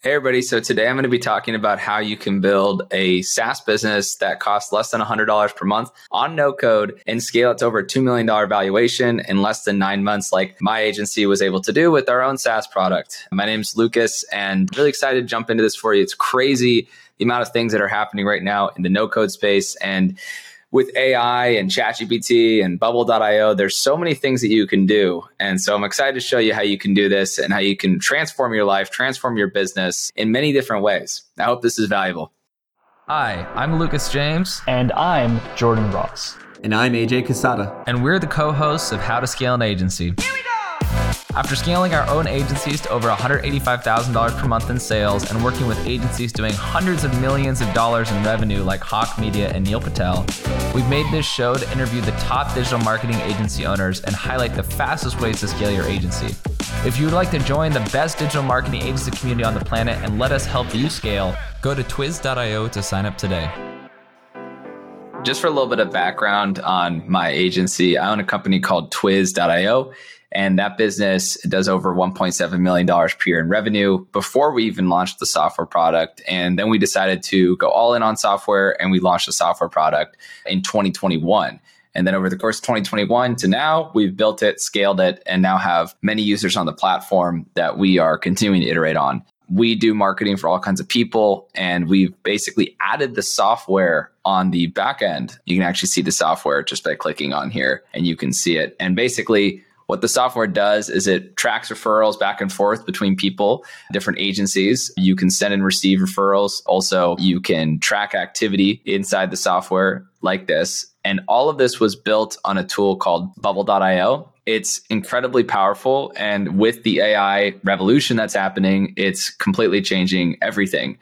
Hey, everybody. So today I'm going to be talking about how you can build a SaaS business that costs less than $100 per month on no code and scale it to over $2 million valuation in less than nine months, like my agency was able to do with our own SaaS product. My name's Lucas and really excited to jump into this for you. It's crazy the amount of things that are happening right now in the no code space. And with AI and ChatGPT and Bubble.io, there's so many things that you can do. And so I'm excited to show you how you can do this and how you can transform your life, transform your business in many different ways. I hope this is valuable. Hi, I'm Lucas James. And I'm Jordan Ross. And I'm AJ Cassata. And we're the co hosts of How to Scale an Agency. After scaling our own agencies to over $185,000 per month in sales and working with agencies doing hundreds of millions of dollars in revenue like Hawke Media and Neil Patel, we've made this show to interview the top digital marketing agency owners and highlight the fastest ways to scale your agency. If you would like to join the best digital marketing agency community on the planet and let us help you scale, go to twiz.io to sign up today. Just for a little bit of background on my agency, I own a company called twiz.io. And that business does over $1.7 million per year in revenue before we even launched the software product. And then we decided to go all in on software and we launched the software product in 2021. And then over the course of 2021 to now, we've built it, scaled it, and now have many users on the platform that we are continuing to iterate on. We do marketing for all kinds of people, and we've basically added the software on the back end. You can actually see the software just by clicking on here, and you can see it. And basically, what the software does is it tracks referrals back and forth between people, different agencies. You can send and receive referrals. Also, you can track activity inside the software like this. And all of this was built on a tool called bubble.io. It's incredibly powerful. And with the AI revolution that's happening, it's completely changing everything.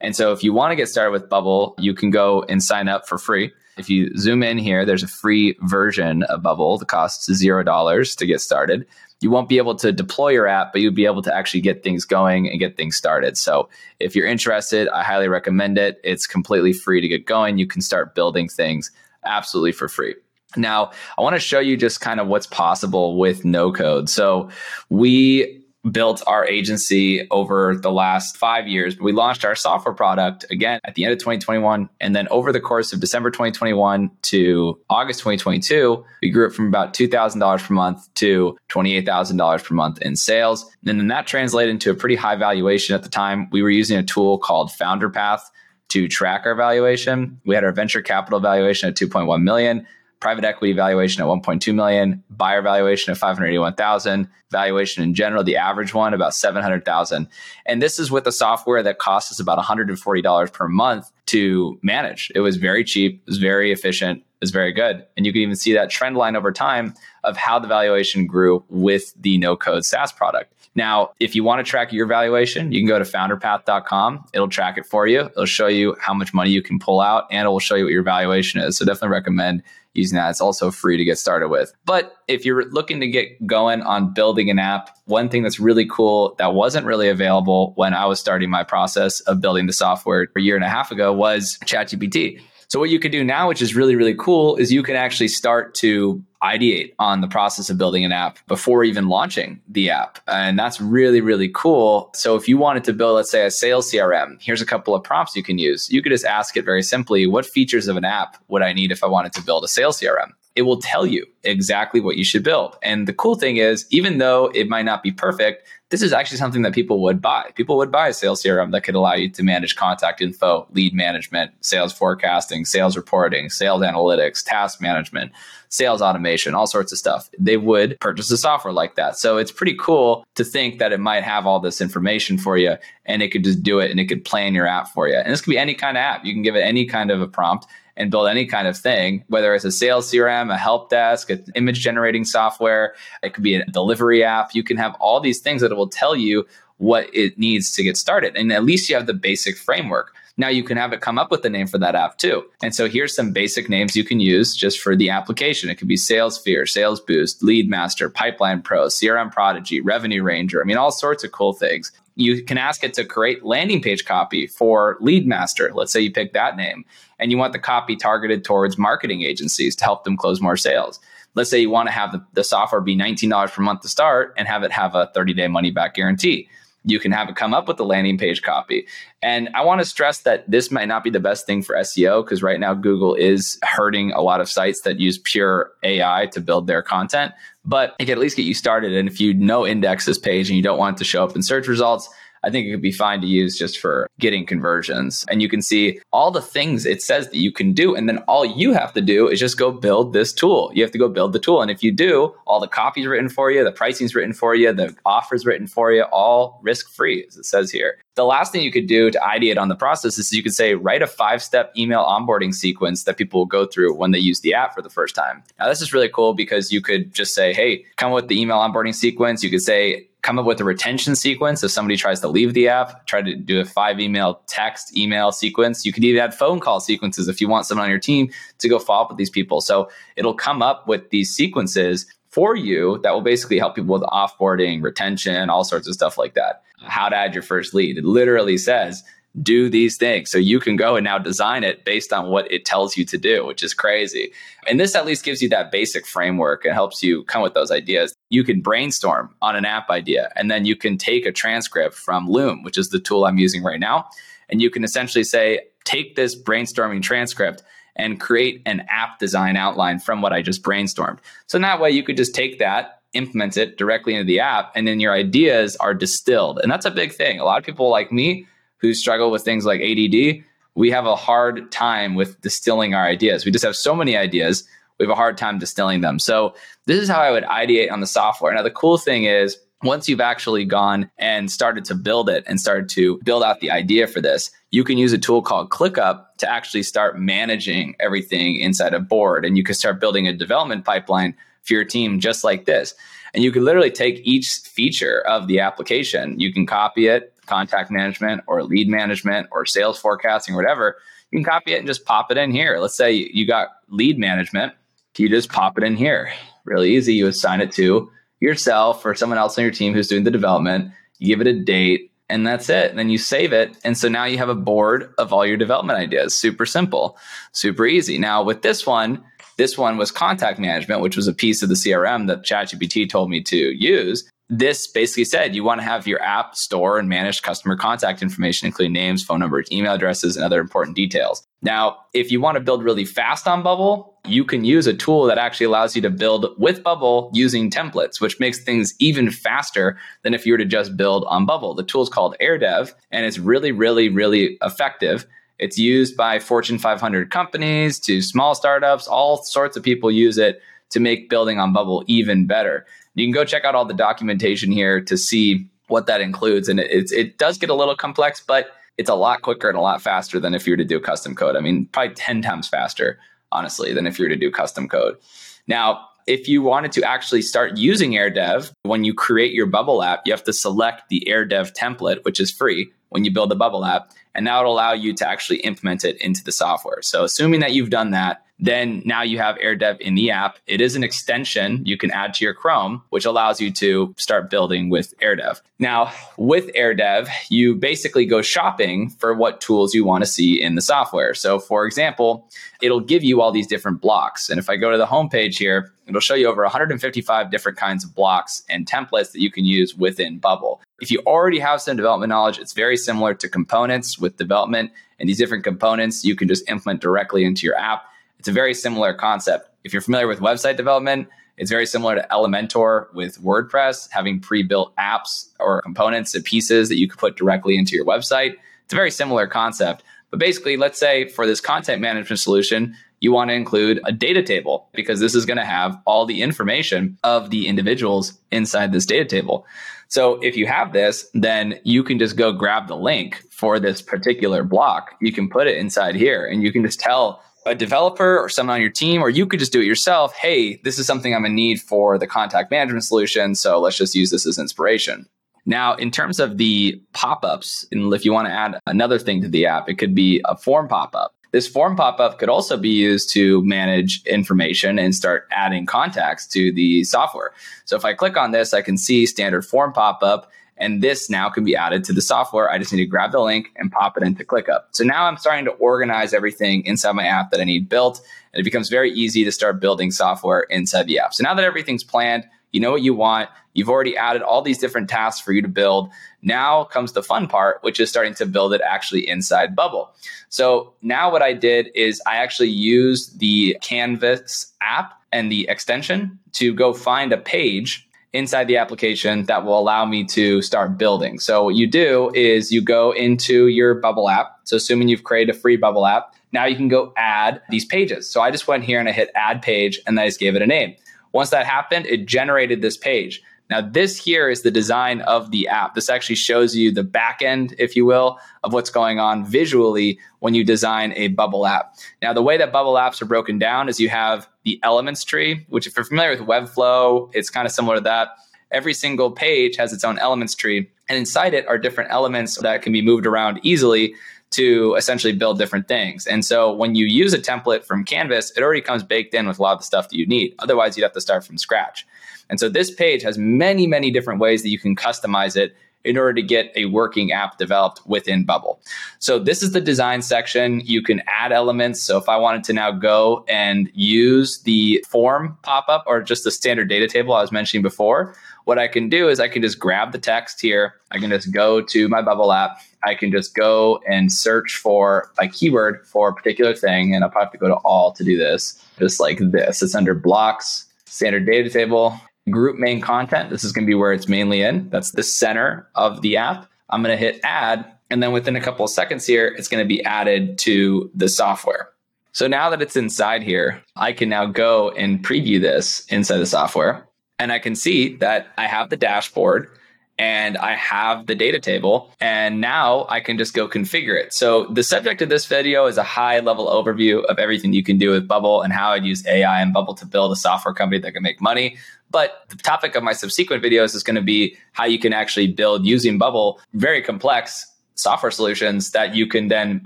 And so if you want to get started with Bubble, you can go and sign up for free. If you zoom in here, there's a free version of Bubble that costs zero dollars to get started. You won't be able to deploy your app, but you'll be able to actually get things going and get things started. So if you're interested, I highly recommend it. It's completely free to get going. You can start building things absolutely for free. Now, I want to show you just kind of what's possible with no code. So we built our agency over the last five years. We launched our software product again at the end of 2021. And then over the course of December 2021 to August 2022, we grew it from about $2,000 per month to $28,000 per month in sales. And then that translated into a pretty high valuation at the time. We were using a tool called Founder Path to track our valuation. We had our venture capital valuation at 2.1 million private equity valuation at 1.2 million, buyer valuation of 581,000, valuation in general, the average one about 700,000. And this is with a software that costs us about $140 per month to manage. It was very cheap, it was very efficient, it was very good. And you can even see that trend line over time of how the valuation grew with the no code SaaS product. Now, if you want to track your valuation, you can go to founderpath.com. It'll track it for you. It'll show you how much money you can pull out and it will show you what your valuation is. So definitely recommend using that. It's also free to get started with. But if you're looking to get going on building an app, one thing that's really cool that wasn't really available when I was starting my process of building the software a year and a half ago was ChatGPT. So what you could do now, which is really, really cool, is you can actually start to ideate on the process of building an app before even launching the app. And that's really, really cool. So if you wanted to build, let's say, a sales CRM, here's a couple of prompts you can use. You could just ask it very simply, what features of an app would I need if I wanted to build a sales CRM? It will tell you exactly what you should build. And the cool thing is, even though it might not be perfect, this is actually something that people would buy. People would buy a sales CRM that could allow you to manage contact info, lead management, sales forecasting, sales reporting, sales analytics, task management, sales automation, all sorts of stuff. They would purchase a software like that. So it's pretty cool to think that it might have all this information for you and it could just do it and it could plan your app for you. And this could be any kind of app. You can give it any kind of a prompt and build any kind of thing, whether it's a sales CRM, a help desk, an image generating software, it could be a delivery app. You can have all these things that it will tell you what it needs to get started. And at least you have the basic framework. Now you can have it come up with the name for that app too. And so here's some basic names you can use just for the application. It could be SalesSphere, Sales Boost, Lead Master, Pipeline Pro, CRM Prodigy, Revenue Ranger. I mean, all sorts of cool things. You can ask it to create landing page copy for Lead Master. Let's say you pick that name and you want the copy targeted towards marketing agencies to help them close more sales. Let's say you want to have the, the software be $19 per month to start and have it have a 30 day money back guarantee. You can have it come up with the landing page copy. And I want to stress that this might not be the best thing for SEO because right now Google is hurting a lot of sites that use pure AI to build their content, but it can at least get you started. And if you know index this page and you don't want it to show up in search results, I think it could be fine to use just for getting conversions. And you can see all the things it says that you can do. And then all you have to do is just go build this tool. You have to go build the tool. And if you do, all the copy's written for you, the pricing's written for you, the offer's written for you, all risk free, as it says here. The last thing you could do to ideate on the process is you could say, write a five step email onboarding sequence that people will go through when they use the app for the first time. Now, this is really cool because you could just say, hey, come with the email onboarding sequence. You could say, come up with a retention sequence. If somebody tries to leave the app try to do a five email text email sequence. You could even add phone call sequences if you want someone on your team to go follow up with these people. So it'll come up with these sequences for you that will basically help people with offboarding retention all sorts of stuff like that. How to add your first lead. It literally says do these things. So you can go and now design it based on what it tells you to do, which is crazy. And this at least gives you that basic framework and helps you come with those ideas. You can brainstorm on an app idea and then you can take a transcript from Loom, which is the tool I'm using right now. And you can essentially say, take this brainstorming transcript and create an app design outline from what I just brainstormed. So in that way, you could just take that, implement it directly into the app, and then your ideas are distilled. And that's a big thing. A lot of people like me who struggle with things like ADD, we have a hard time with distilling our ideas. We just have so many ideas, we have a hard time distilling them. So, this is how I would ideate on the software. Now, the cool thing is, once you've actually gone and started to build it and started to build out the idea for this, you can use a tool called ClickUp to actually start managing everything inside a board. And you can start building a development pipeline for your team just like this. And you can literally take each feature of the application, you can copy it, contact management or lead management or sales forecasting or whatever, you can copy it and just pop it in here. Let's say you got lead management, you just pop it in here. Really easy. You assign it to yourself or someone else on your team who's doing the development. You give it a date, and that's it. And then you save it. And so now you have a board of all your development ideas. Super simple, super easy. Now, with this one, this one was contact management, which was a piece of the CRM that ChatGPT told me to use this basically said you want to have your app store and manage customer contact information, including names, phone numbers, email addresses, and other important details. Now, if you want to build really fast on Bubble, you can use a tool that actually allows you to build with Bubble using templates, which makes things even faster than if you were to just build on Bubble. The tool is called AirDev, and it's really, really, really effective. It's used by Fortune 500 companies to small startups, all sorts of people use it to make building on Bubble even better. You can go check out all the documentation here to see what that includes. And it, it does get a little complex, but it's a lot quicker and a lot faster than if you were to do custom code. I mean, probably 10 times faster, honestly, than if you were to do custom code. Now, if you wanted to actually start using AirDev, when you create your Bubble app, you have to select the AirDev template, which is free when you build the Bubble app. And now it'll allow you to actually implement it into the software. So, assuming that you've done that, then now you have AirDev in the app. It is an extension you can add to your Chrome, which allows you to start building with AirDev. Now, with AirDev, you basically go shopping for what tools you want to see in the software. So, for example, it'll give you all these different blocks. And if I go to the homepage here, it'll show you over 155 different kinds of blocks and templates that you can use within Bubble. If you already have some development knowledge, it's very similar to components with development. And these different components you can just implement directly into your app it's a very similar concept. If you're familiar with website development, it's very similar to Elementor with WordPress, having pre built apps or components and pieces that you could put directly into your website. It's a very similar concept. But basically, let's say for this content management solution, you want to include a data table because this is going to have all the information of the individuals inside this data table. So if you have this, then you can just go grab the link for this particular block. You can put it inside here and you can just tell a developer or someone on your team, or you could just do it yourself. Hey, this is something I'm to need for the contact management solution. So let's just use this as inspiration. Now, in terms of the pop ups, and if you want to add another thing to the app, it could be a form pop up. This form pop up could also be used to manage information and start adding contacts to the software. So if I click on this, I can see standard form pop up and this now can be added to the software. I just need to grab the link and pop it into ClickUp. So now I'm starting to organize everything inside my app that I need built. And it becomes very easy to start building software inside the app. So now that everything's planned, you know what you want, You've already added all these different tasks for you to build. Now comes the fun part, which is starting to build it actually inside Bubble. So now what I did is I actually used the Canvas app and the extension to go find a page inside the application that will allow me to start building. So what you do is you go into your Bubble app. So assuming you've created a free Bubble app, now you can go add these pages. So I just went here and I hit add page and I just gave it a name. Once that happened, it generated this page. Now, this here is the design of the app. This actually shows you the back end, if you will, of what's going on visually when you design a Bubble app. Now, the way that Bubble apps are broken down is you have the elements tree, which, if you're familiar with Webflow, it's kind of similar to that. Every single page has its own elements tree, and inside it are different elements that can be moved around easily to essentially build different things. And so when you use a template from Canvas, it already comes baked in with a lot of the stuff that you need. Otherwise, you'd have to start from scratch. And so this page has many, many different ways that you can customize it in order to get a working app developed within Bubble. So this is the design section. You can add elements. So if I wanted to now go and use the form pop-up or just the standard data table I was mentioning before, what I can do is I can just grab the text here. I can just go to my Bubble app. I can just go and search for a keyword for a particular thing. And I'll probably have to go to all to do this, just like this. It's under blocks, standard data table group main content. This is going to be where it's mainly in. That's the center of the app. I'm going to hit add. And then within a couple of seconds here, it's going to be added to the software. So now that it's inside here, I can now go and preview this inside the software. And I can see that I have the dashboard and I have the data table. And now I can just go configure it. So the subject of this video is a high level overview of everything you can do with Bubble and how I'd use AI and Bubble to build a software company that can make money. But the topic of my subsequent videos is going to be how you can actually build using Bubble very complex software solutions that you can then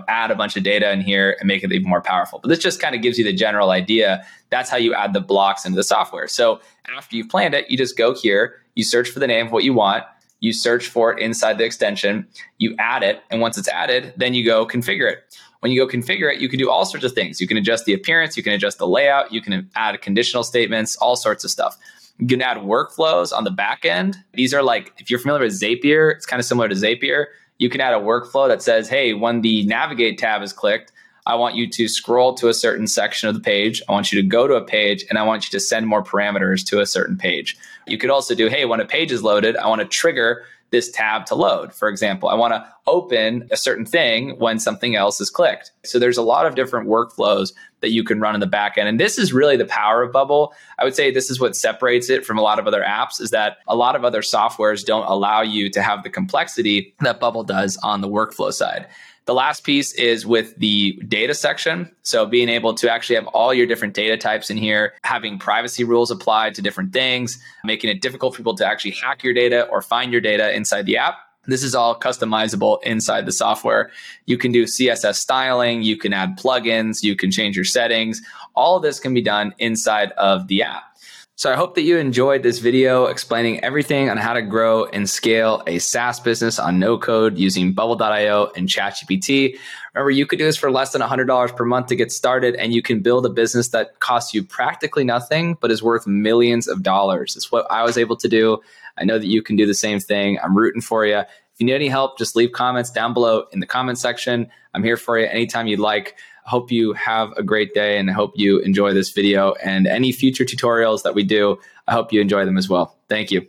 add a bunch of data in here and make it even more powerful. But this just kind of gives you the general idea. That's how you add the blocks into the software. So after you've planned it, you just go here, you search for the name of what you want, you search for it inside the extension, you add it, and once it's added, then you go configure it. When you go configure it, you can do all sorts of things. You can adjust the appearance, you can adjust the layout, you can add conditional statements, all sorts of stuff. You can add workflows on the back end. These are like, if you're familiar with Zapier, it's kind of similar to Zapier. You can add a workflow that says, hey, when the navigate tab is clicked, I want you to scroll to a certain section of the page. I want you to go to a page and I want you to send more parameters to a certain page. You could also do, hey, when a page is loaded, I want to trigger this tab to load. For example, I want to open a certain thing when something else is clicked. So there's a lot of different workflows that you can run in the back end. And this is really the power of Bubble. I would say this is what separates it from a lot of other apps is that a lot of other softwares don't allow you to have the complexity that Bubble does on the workflow side. The last piece is with the data section. So being able to actually have all your different data types in here, having privacy rules applied to different things, making it difficult for people to actually hack your data or find your data inside the app. This is all customizable inside the software. You can do CSS styling, you can add plugins, you can change your settings. All of this can be done inside of the app. So I hope that you enjoyed this video explaining everything on how to grow and scale a SaaS business on no code using bubble.io and ChatGPT. Remember, you could do this for less than $100 per month to get started, and you can build a business that costs you practically nothing, but is worth millions of dollars. It's what I was able to do. I know that you can do the same thing. I'm rooting for you. If you need any help, just leave comments down below in the comment section. I'm here for you anytime you'd like hope you have a great day and I hope you enjoy this video and any future tutorials that we do. I hope you enjoy them as well. Thank you.